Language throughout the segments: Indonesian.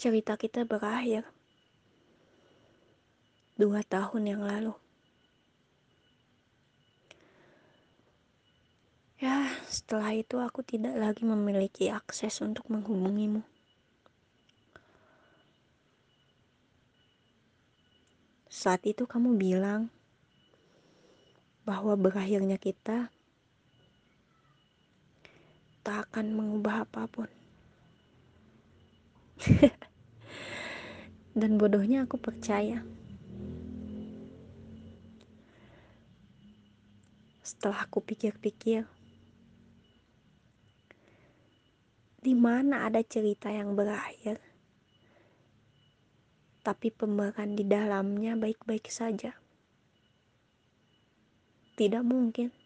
cerita kita berakhir dua tahun yang lalu. Ya, setelah itu aku tidak lagi memiliki akses untuk menghubungimu. Saat itu kamu bilang bahwa berakhirnya kita tak akan mengubah apa pun. Dan bodohnya aku percaya. Setelah aku pikir-pikir, di mana ada cerita yang berakhir, tapi pemeran di dalamnya baik-baik saja. Tidak mungkin.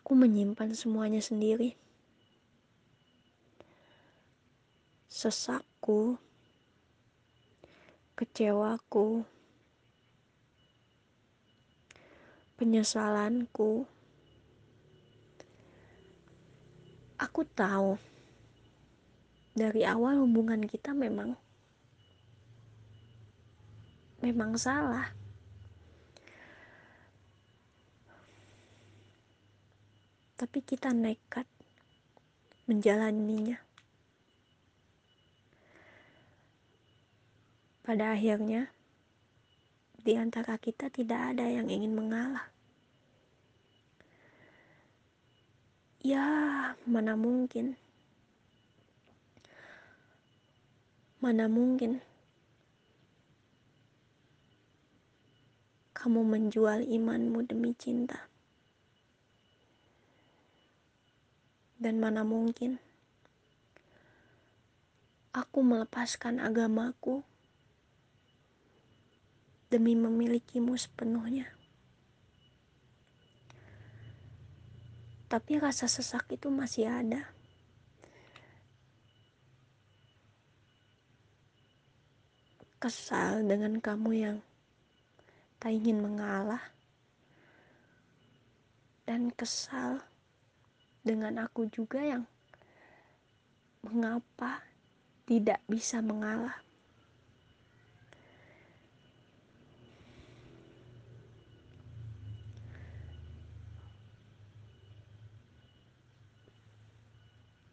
Aku menyimpan semuanya sendiri. Sesakku, kecewaku, penyesalanku. Aku tahu dari awal hubungan kita memang memang salah. Tapi kita nekat menjalaninya. Pada akhirnya, di antara kita tidak ada yang ingin mengalah. Ya, mana mungkin? Mana mungkin kamu menjual imanmu demi cinta? Dan mana mungkin aku melepaskan agamaku demi memilikimu sepenuhnya. Tapi rasa sesak itu masih ada. Kesal dengan kamu yang tak ingin mengalah. Dan kesal dengan aku juga yang mengapa tidak bisa mengalah.